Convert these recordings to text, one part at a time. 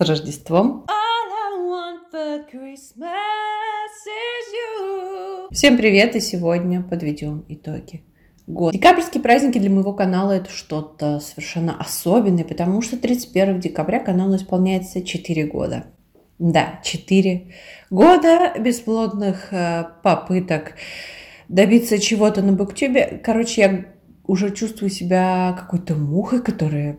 С Рождеством! Всем привет, и сегодня подведем итоги года. Декабрьские праздники для моего канала это что-то совершенно особенное, потому что 31 декабря каналу исполняется 4 года. Да, 4 года бесплодных э, попыток добиться чего-то на Буктюбе. Короче, я уже чувствую себя какой-то мухой, которая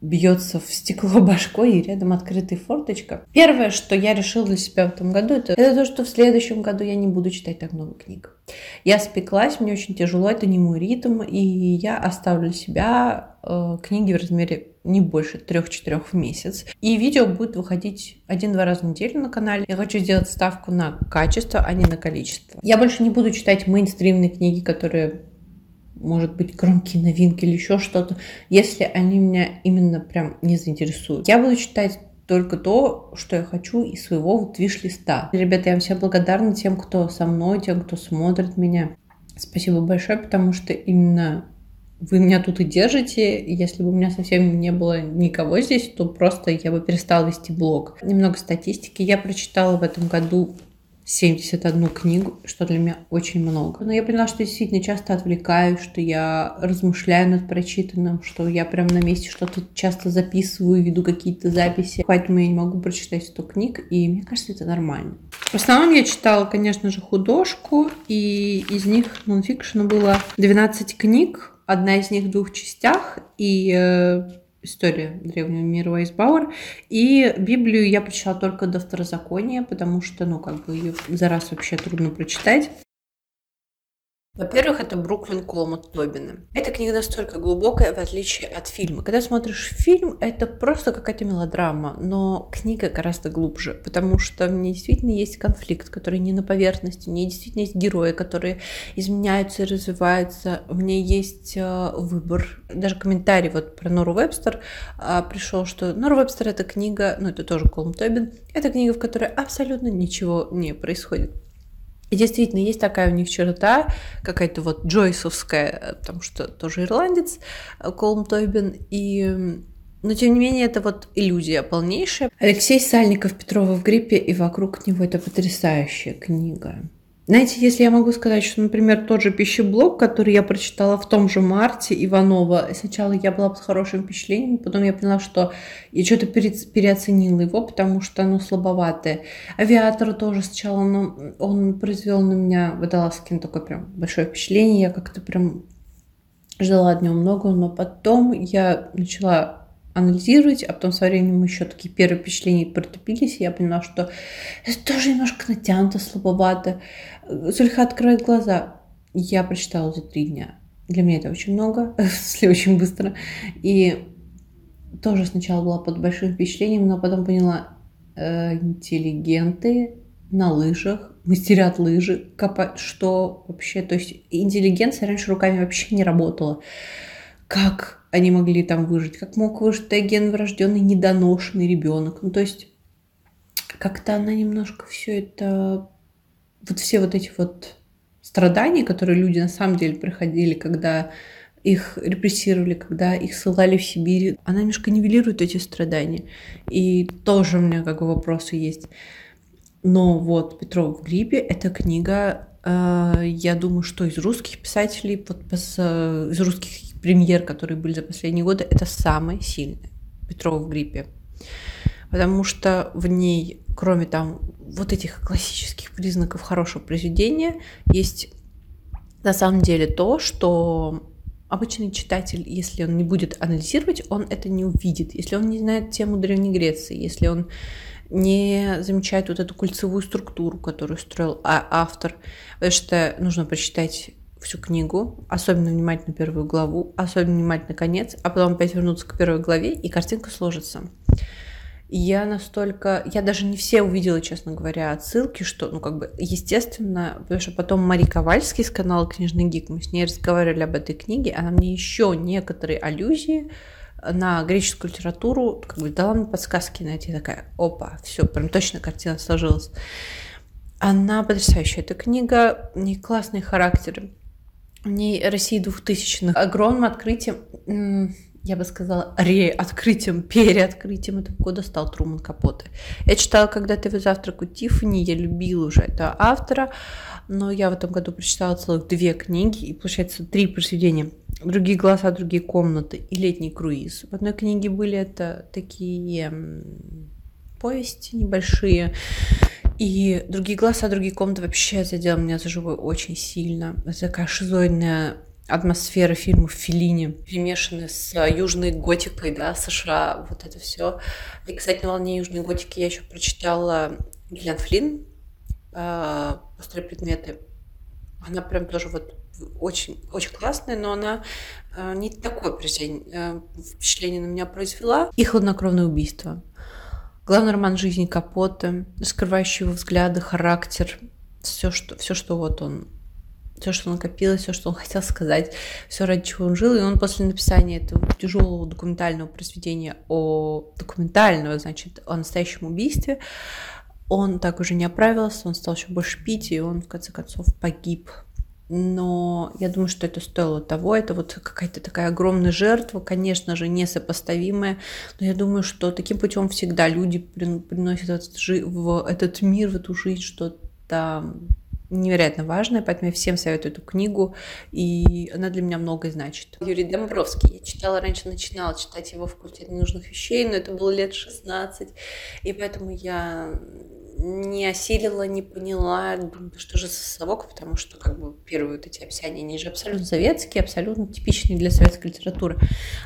бьется в стекло башкой и рядом открытая форточка. Первое, что я решила для себя в этом году, это, это то, что в следующем году я не буду читать так много книг. Я спеклась, мне очень тяжело, это не мой ритм, и я оставлю себя э, книги в размере не больше трех-четырех в месяц. И видео будет выходить один-два раза в неделю на канале. Я хочу сделать ставку на качество, а не на количество. Я больше не буду читать мейнстримные книги, которые может быть, громкие новинки или еще что-то, если они меня именно прям не заинтересуют. Я буду читать только то, что я хочу из своего вот виш-листа. Ребята, я вам всем благодарна тем, кто со мной, тем, кто смотрит меня. Спасибо большое, потому что именно вы меня тут и держите. Если бы у меня совсем не было никого здесь, то просто я бы перестала вести блог. Немного статистики. Я прочитала в этом году 71 книгу, что для меня очень много. Но я поняла, что действительно часто отвлекаюсь, что я размышляю над прочитанным, что я прям на месте что-то часто записываю, веду какие-то записи. Поэтому я не могу прочитать 100 книг, и мне кажется, это нормально. В основном я читала, конечно же, художку, и из них нонфикшена было 12 книг, одна из них в двух частях, и э, история древнего мира Вайсбауэр. И Библию я прочитала только до второзакония, потому что, ну, как бы ее за раз вообще трудно прочитать. Во-первых, это Бруклин Колмот Тобина. Эта книга настолько глубокая, в отличие от фильма. Когда смотришь фильм, это просто какая-то мелодрама, но книга гораздо глубже, потому что в ней действительно есть конфликт, который не на поверхности, в ней действительно есть герои, которые изменяются и развиваются, в ней есть э, выбор. Даже комментарий вот про Нору Вебстер э, пришел, что Нора Вебстер это книга, ну это тоже Колм Тобин, это книга, в которой абсолютно ничего не происходит. И действительно, есть такая у них черта, какая-то вот джойсовская, потому что тоже ирландец, э, Колм Тойбин, и но, тем не менее, это вот иллюзия полнейшая. Алексей Сальников «Петрова в гриппе» и «Вокруг него» — это потрясающая книга. Знаете, если я могу сказать, что, например, тот же пищеблок, который я прочитала в том же марте Иванова, сначала я была под хорошим впечатлением, потом я поняла, что я что-то переоценила его, потому что оно слабоватое. Авиатор тоже сначала, ну, он произвел на меня, Водолазкин, такое прям большое впечатление, я как-то прям ждала от него много, но потом я начала анализировать, а потом со временем еще такие первые впечатления протопились, и я поняла, что это тоже немножко натянуто, слабовато. Зульха открывает глаза. Я прочитала за три дня. Для меня это очень много, если очень быстро. И тоже сначала была под большим впечатлением, но потом поняла, э, интеллигенты на лыжах, мастерят лыжи, копать, что вообще, то есть интеллигенция раньше руками вообще не работала. Как они могли там выжить, как мог выжить ген врожденный недоношенный ребенок. Ну, то есть как-то она немножко все это, вот все вот эти вот страдания, которые люди на самом деле проходили, когда их репрессировали, когда их ссылали в Сибирь, она немножко нивелирует эти страдания. И тоже у меня как бы вопросы есть. Но вот «Петров в гриппе» — это книга, э, я думаю, что из русских писателей, вот из русских премьер, которые были за последние годы, это самое сильное. Петрова в гриппе. Потому что в ней, кроме там вот этих классических признаков хорошего произведения, есть на самом деле то, что обычный читатель, если он не будет анализировать, он это не увидит. Если он не знает тему Древней Греции, если он не замечает вот эту кольцевую структуру, которую строил а, автор, потому что нужно прочитать всю книгу, особенно внимательно первую главу, особенно внимательно конец, а потом опять вернуться к первой главе, и картинка сложится. я настолько... Я даже не все увидела, честно говоря, отсылки, что, ну, как бы, естественно, потому что потом Мари Ковальский с канала Книжный Гик, мы с ней разговаривали об этой книге, она мне еще некоторые аллюзии на греческую литературу, как бы дала мне подсказки на эти, такая, опа, все, прям точно картина сложилась. Она потрясающая, эта книга, не классные характеры, в ней России двухтысячных. Огромным открытием я бы сказала, реоткрытием, переоткрытием этого года стал Труман Капоте. Я читала когда-то его «Завтрак у Тиффани», я любила уже этого автора, но я в этом году прочитала целых две книги, и, получается, три произведения. «Другие голоса, другие комнаты» и «Летний круиз». В одной книге были это такие повести небольшие, и другие голоса, другие комнаты вообще задел меня за живой очень сильно. Это такая шизоидная атмосфера фильмов Филини, перемешанная с южной готикой, да, США, вот это все. И, кстати, на волне южной готики я еще прочитала Гиллиан Флинн «Острые предметы». Она прям тоже вот очень, очень классная, но она э, не такое э, впечатление на меня произвела. И «Хладнокровное убийство». Главный роман жизни Капоты, скрывающий его взгляды, характер, все, что, все, что вот он все, что накопилось, все, что он хотел сказать, все, ради чего он жил. И он после написания этого тяжелого документального произведения о документального, значит, о настоящем убийстве, он так уже не оправился, он стал еще больше пить, и он в конце концов погиб но я думаю, что это стоило того. Это вот какая-то такая огромная жертва, конечно же, несопоставимая. Но я думаю, что таким путем всегда люди приносят в этот, в мир, в эту жизнь что-то невероятно важное, поэтому я всем советую эту книгу, и она для меня многое значит. Юрий Домбровский. Я читала раньше, начинала читать его «Факультет ненужных вещей», но это было лет 16, и поэтому я не осилила, не поняла, что же за совок, потому что как бы первые вот эти описания, они же абсолютно советские, абсолютно типичные для советской литературы.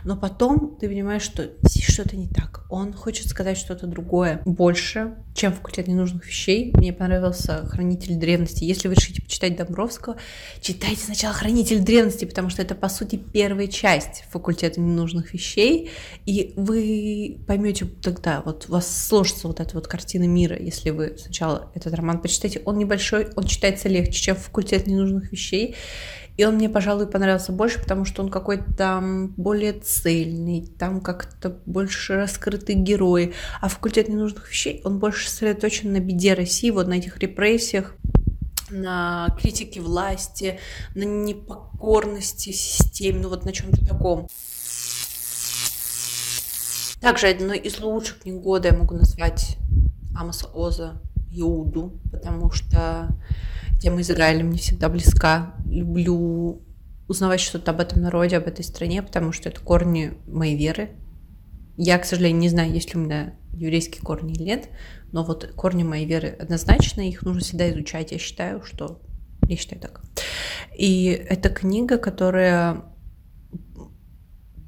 Но потом ты понимаешь, что что-то не так. Он хочет сказать что-то другое, больше, чем факультет ненужных вещей. Мне понравился «Хранитель древности». Если вы решите почитать Домбровского, читайте сначала «Хранитель древности», потому что это, по сути, первая часть факультета ненужных вещей, и вы поймете тогда, вот у вас сложится вот эта вот картина мира, если вы вы сначала этот роман почитайте. Он небольшой, он читается легче, чем «Факультет ненужных вещей». И он мне, пожалуй, понравился больше, потому что он какой-то там более цельный, там как-то больше раскрытый герой. А «Факультет ненужных вещей», он больше сосредоточен на беде России, вот на этих репрессиях, на критике власти, на непокорности системе, ну вот на чем-то таком. Также одной из лучших книг года я могу назвать Амоса Оза Иуду, потому что тема Израиля мне всегда близка. Люблю узнавать что-то об этом народе, об этой стране, потому что это корни моей веры. Я, к сожалению, не знаю, есть ли у меня еврейские корни или нет, но вот корни моей веры однозначно, их нужно всегда изучать. Я считаю, что... Я считаю так. И это книга, которая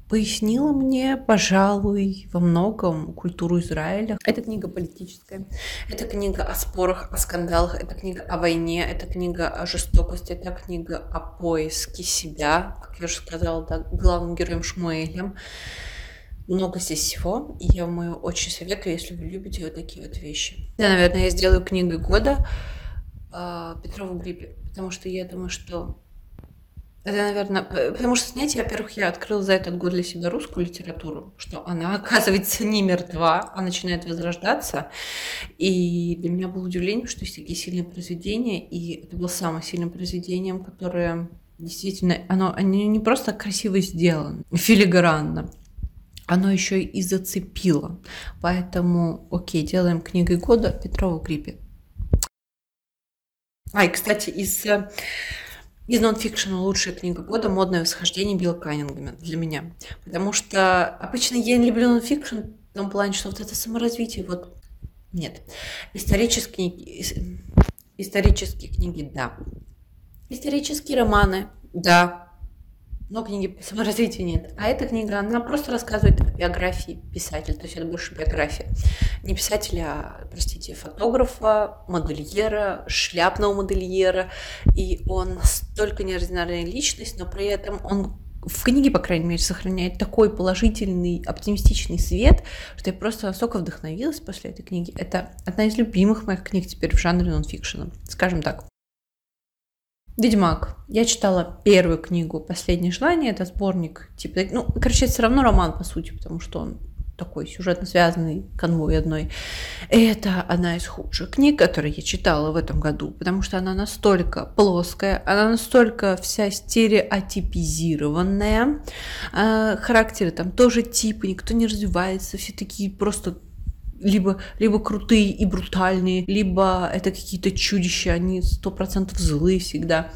пояснила мне, пожалуй, во многом культуру Израиля. Эта книга политическая, это книга о спорах, о скандалах, это книга о войне, это книга о жестокости, это книга о поиске себя, как я уже сказала, да, главным героем Шмуэлем. Много здесь всего, и я вам очень советую, если вы любите вот такие вот вещи. Да, наверное, я сделаю книгой года э, Петрову Гриппе, потому что я думаю, что это, наверное, потому что, знаете, во-первых, я открыла за этот год для себя русскую литературу, что она, оказывается, не мертва, а начинает возрождаться. И для меня было удивление, что есть такие сильные произведения, и это было самым сильным произведением, которое действительно, оно, оно не просто красиво сделано, филигранно, оно еще и зацепило. Поэтому, окей, делаем книгой года Петрова Гриппе. А, и, кстати, из из нонфикшена лучшая книга года «Модное восхождение» Билла Каннингема для меня. Потому что обычно я не люблю нонфикшн в том плане, что вот это саморазвитие, вот нет. Исторические, исторические книги, да. Исторические романы, да но книги по саморазвитию нет. А эта книга, она просто рассказывает о биографии писателя, то есть это больше биография. Не писателя, а, простите, фотографа, модельера, шляпного модельера. И он настолько неординарная личность, но при этом он в книге, по крайней мере, сохраняет такой положительный, оптимистичный свет, что я просто настолько вдохновилась после этой книги. Это одна из любимых моих книг теперь в жанре нонфикшена, скажем так. Ведьмак. Я читала первую книгу «Последнее желание». Это сборник, типа, ну, короче, это все равно роман, по сути, потому что он такой сюжетно связанный конвой одной. Это одна из худших книг, которые я читала в этом году, потому что она настолько плоская, она настолько вся стереотипизированная, а, характеры там тоже типы, никто не развивается, все такие просто либо, либо крутые и брутальные, либо это какие-то чудища, они сто процентов злые всегда.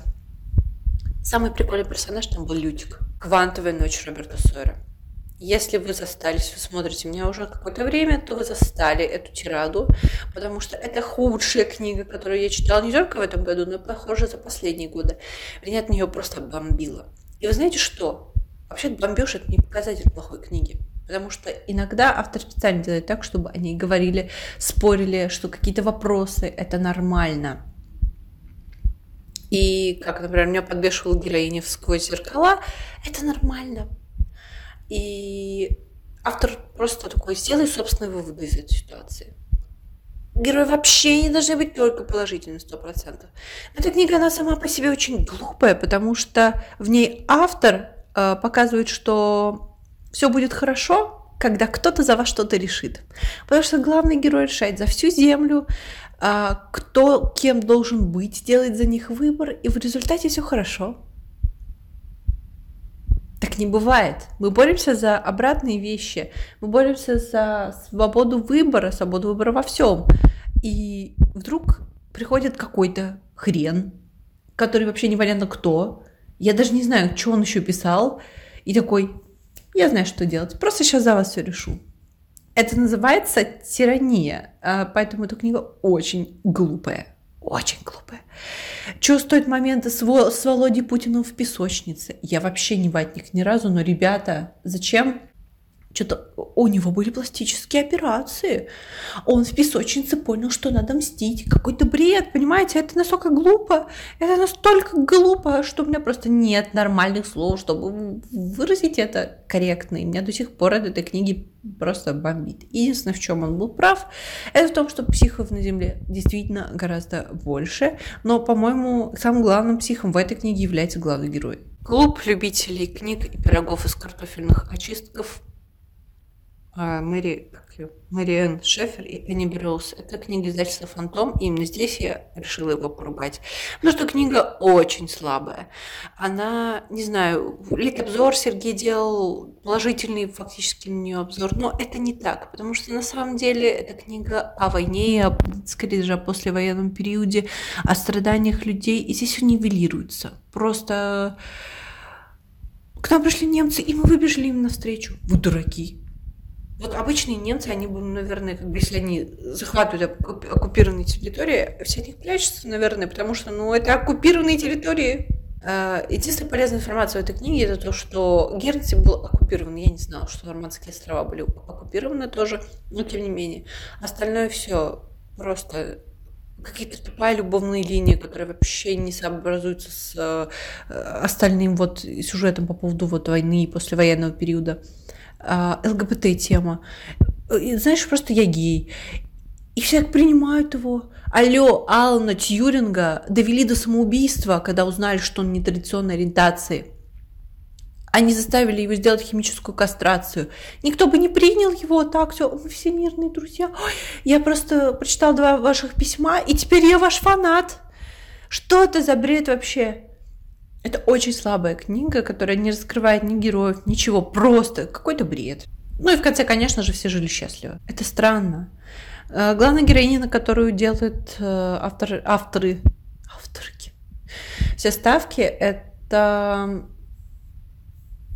Самый прикольный персонаж там был Лютик. Квантовая ночь Роберта Сойера. Если вы застались, вы смотрите меня уже какое-то время, то вы застали эту тираду, потому что это худшая книга, которую я читала не только в этом году, но похоже, за последние годы. Меня от нее просто бомбило. И вы знаете что? Вообще бомбеж – это не показатель плохой книги. Потому что иногда автор специально делает так, чтобы они говорили, спорили, что какие-то вопросы – это нормально. И, как, например, меня подбешивала героиня в «Сквозь зеркала», это нормально. И автор просто такой, сделай собственные выводы из этой ситуации. Герои вообще не должны быть только сто процентов. Эта книга, она сама по себе очень глупая, потому что в ней автор э, показывает, что все будет хорошо, когда кто-то за вас что-то решит. Потому что главный герой решает за всю землю, э, кто кем должен быть, делает за них выбор, и в результате все хорошо. Так не бывает. Мы боремся за обратные вещи. Мы боремся за свободу выбора, свободу выбора во всем. И вдруг приходит какой-то хрен, который вообще непонятно кто. Я даже не знаю, что он еще писал. И такой, я знаю, что делать. Просто сейчас за вас все решу. Это называется тирания. А, поэтому эта книга очень глупая. Очень глупая. Стоит моменты с, с Володей Путиным в песочнице? Я вообще не ватник ни разу, но, ребята, зачем что-то у него были пластические операции. Он в песочнице понял, что надо мстить. Какой-то бред, понимаете? Это настолько глупо. Это настолько глупо, что у меня просто нет нормальных слов, чтобы выразить это корректно. И меня до сих пор от этой книги просто бомбит. Единственное, в чем он был прав, это в том, что психов на Земле действительно гораздо больше. Но, по-моему, самым главным психом в этой книге является главный герой. Клуб любителей книг и пирогов из картофельных очистков Мэри, как ее, Мэриэн Шефер и Энни Берроуз. Это книга издательства «Фантом», и именно здесь я решила его поругать. Потому что книга очень слабая. Она, не знаю, обзор Сергей делал положительный фактически на нее обзор, но это не так, потому что на самом деле эта книга о войне, о, скорее даже о послевоенном периоде, о страданиях людей, и здесь все нивелируется. Просто к нам пришли немцы, и мы выбежали им навстречу. Вы дураки. Вот обычные немцы, они бы, наверное, как бы, если они захватывают оккупированные территории, все от них прячутся, наверное, потому что, ну, это оккупированные территории. А, единственная полезная информация в этой книге это то, что Гернси был оккупирован. Я не знала, что Нормандские острова были оккупированы тоже, но тем не менее. Остальное все просто какие-то тупая любовные линии, которые вообще не сообразуются с э, остальным вот сюжетом по поводу вот войны и послевоенного периода. А, ЛГБТ-тема. Знаешь, просто я гей. И все так принимают его. Алло, Алана Тьюринга довели до самоубийства, когда узнали, что он нетрадиционной ориентации. Они заставили его сделать химическую кастрацию. Никто бы не принял его так, все, мы все мирные друзья. Ой, я просто прочитал два ваших письма, и теперь я ваш фанат. Что это за бред вообще? Это очень слабая книга, которая не раскрывает ни героев, ничего, просто какой-то бред. Ну и в конце, конечно же, все жили счастливо. Это странно. Э, главная героиня, на которую делают э, авторы, авторы, авторки, все ставки, это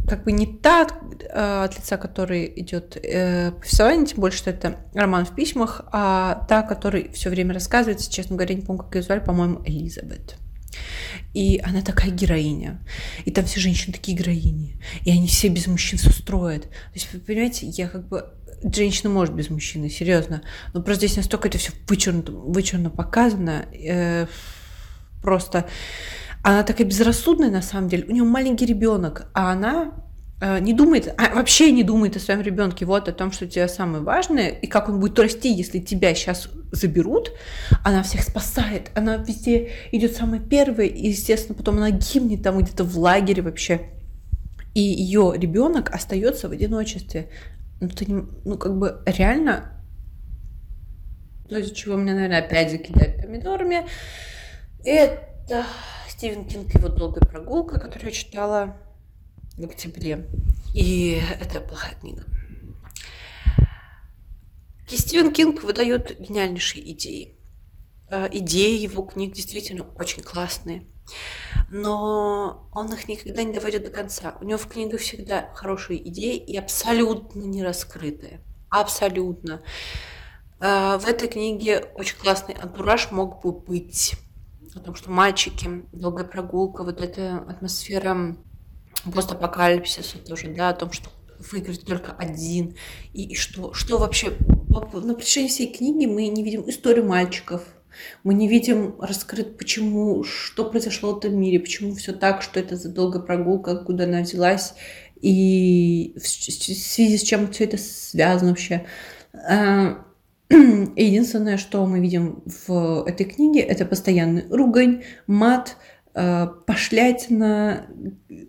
как бы не та, э, от лица которой идет повествование, тем более, что это роман в письмах, а та, которой все время рассказывается, честно говоря, не помню, как ее звали, по-моему, Элизабет. И она такая героиня. И там все женщины такие героини. И они все без мужчин все строят. То есть, вы понимаете, я как бы... Женщина может без мужчины, серьезно. Но просто здесь настолько это все вычурно, вычурно показано. Э, просто она такая безрассудная на самом деле. У нее маленький ребенок, а она не думает, а вообще не думает о своем ребенке, вот о том, что у тебя самое важное, и как он будет расти, если тебя сейчас заберут, она всех спасает, она везде идет самая первая, и, естественно, потом она гибнет там где-то в лагере вообще. И ее ребенок остается в одиночестве. ну, ты не, ну, как бы реально, то, из-за чего меня, наверное, опять закидают помидорами, это Стивен Кинг, его долгая прогулка, которую я читала в октябре. И это плохая книга. И Стивен Кинг выдает гениальнейшие идеи. Э, идеи его книг действительно очень классные. Но он их никогда не доводит до конца. У него в книгах всегда хорошие идеи и абсолютно не раскрытые. Абсолютно. Э, в этой книге очень классный антураж мог бы быть. О том, что мальчики, долгая прогулка, вот эта атмосфера постапокалипсиса тоже, да, о том, что выиграть только один, и, и что, что вообще... На протяжении всей книги мы не видим историю мальчиков, мы не видим раскрыт, почему, что произошло в этом мире, почему все так, что это за долгая прогулка, откуда она взялась, и в связи с чем все это связано вообще. А, единственное, что мы видим в этой книге, это постоянный ругань, мат, Э, пошлятина,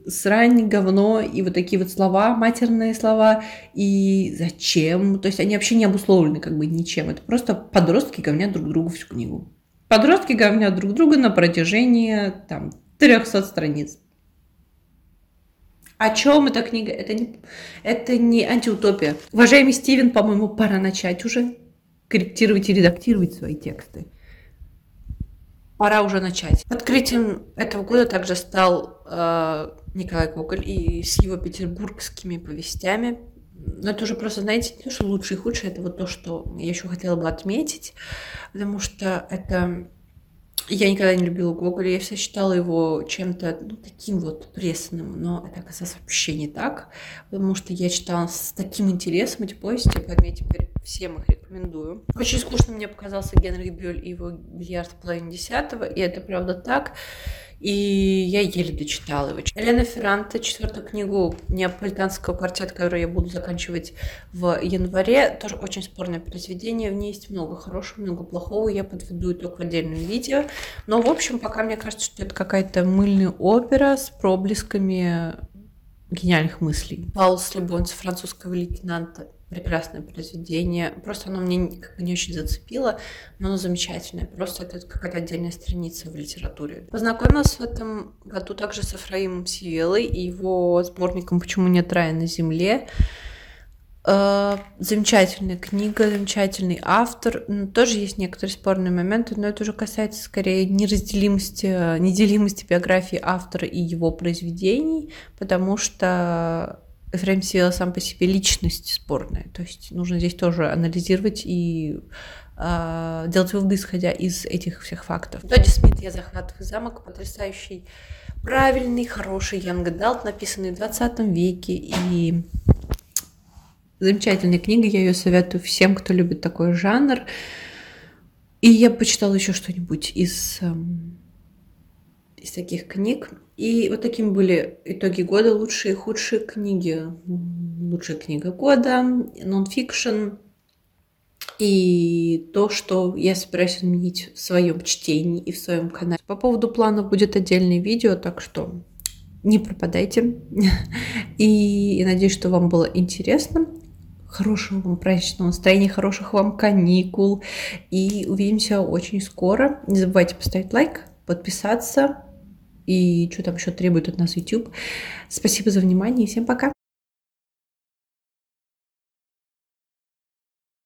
срань, говно и вот такие вот слова, матерные слова, и зачем, то есть они вообще не обусловлены как бы ничем, это просто подростки говнят друг другу всю книгу. Подростки говнят друг друга на протяжении там 300 страниц. О чем эта книга? Это не, это не антиутопия. Уважаемый Стивен, по-моему, пора начать уже корректировать и редактировать свои тексты пора уже начать. Открытием этого года также стал э, Николай Гоголь и с его петербургскими повестями. Но это уже просто, знаете, не то, что лучше и худшее, это вот то, что я еще хотела бы отметить, потому что это я никогда не любила Гоголя, я всегда считала его чем-то ну, таким вот пресным, но это оказалось вообще не так, потому что я читала с таким интересом эти повести, поэтому я теперь всем их рекомендую. Очень скучно мне показался Генрих Бюль и его «Бильярд в половине десятого», и это правда так. И я еле дочитала его. Елена Ферранте, четвертую книгу неаполитанского квартета, которую я буду заканчивать в январе, тоже очень спорное произведение. В ней есть много хорошего, много плохого. Я подведу итог в отдельном видео. Но, в общем, пока мне кажется, что это какая-то мыльная опера с проблесками гениальных мыслей. Паулс Лебонс, французского лейтенанта, прекрасное произведение. Просто оно мне не очень зацепило, но оно замечательное. Просто это какая-то отдельная страница в литературе. Познакомилась в этом году также с Эфраимом Сиелой и его сборником «Почему нет рая на земле». Э, замечательная книга, замечательный автор. Тоже есть некоторые спорные моменты, но это уже касается скорее неразделимости, неделимости биографии автора и его произведений, потому что Эфраим Сиела сам по себе личность спорная. То есть нужно здесь тоже анализировать и э, делать выводы, исходя из этих всех фактов. Тоди Смит «Я захватываю замок» потрясающий, правильный, хороший Янг Далт, написанный в 20 веке. И замечательная книга, я ее советую всем, кто любит такой жанр. И я почитала еще что-нибудь из, эм, из таких книг. И вот такими были итоги года, лучшие и худшие книги. Лучшая книга года, нонфикшн и то, что я собираюсь изменить в своем чтении и в своем канале. По поводу планов будет отдельное видео, так что не пропадайте. И я надеюсь, что вам было интересно. Хорошего вам праздничного настроения, хороших вам каникул. И увидимся очень скоро. Не забывайте поставить лайк, подписаться, и что там еще требует от нас YouTube. Спасибо за внимание и всем пока!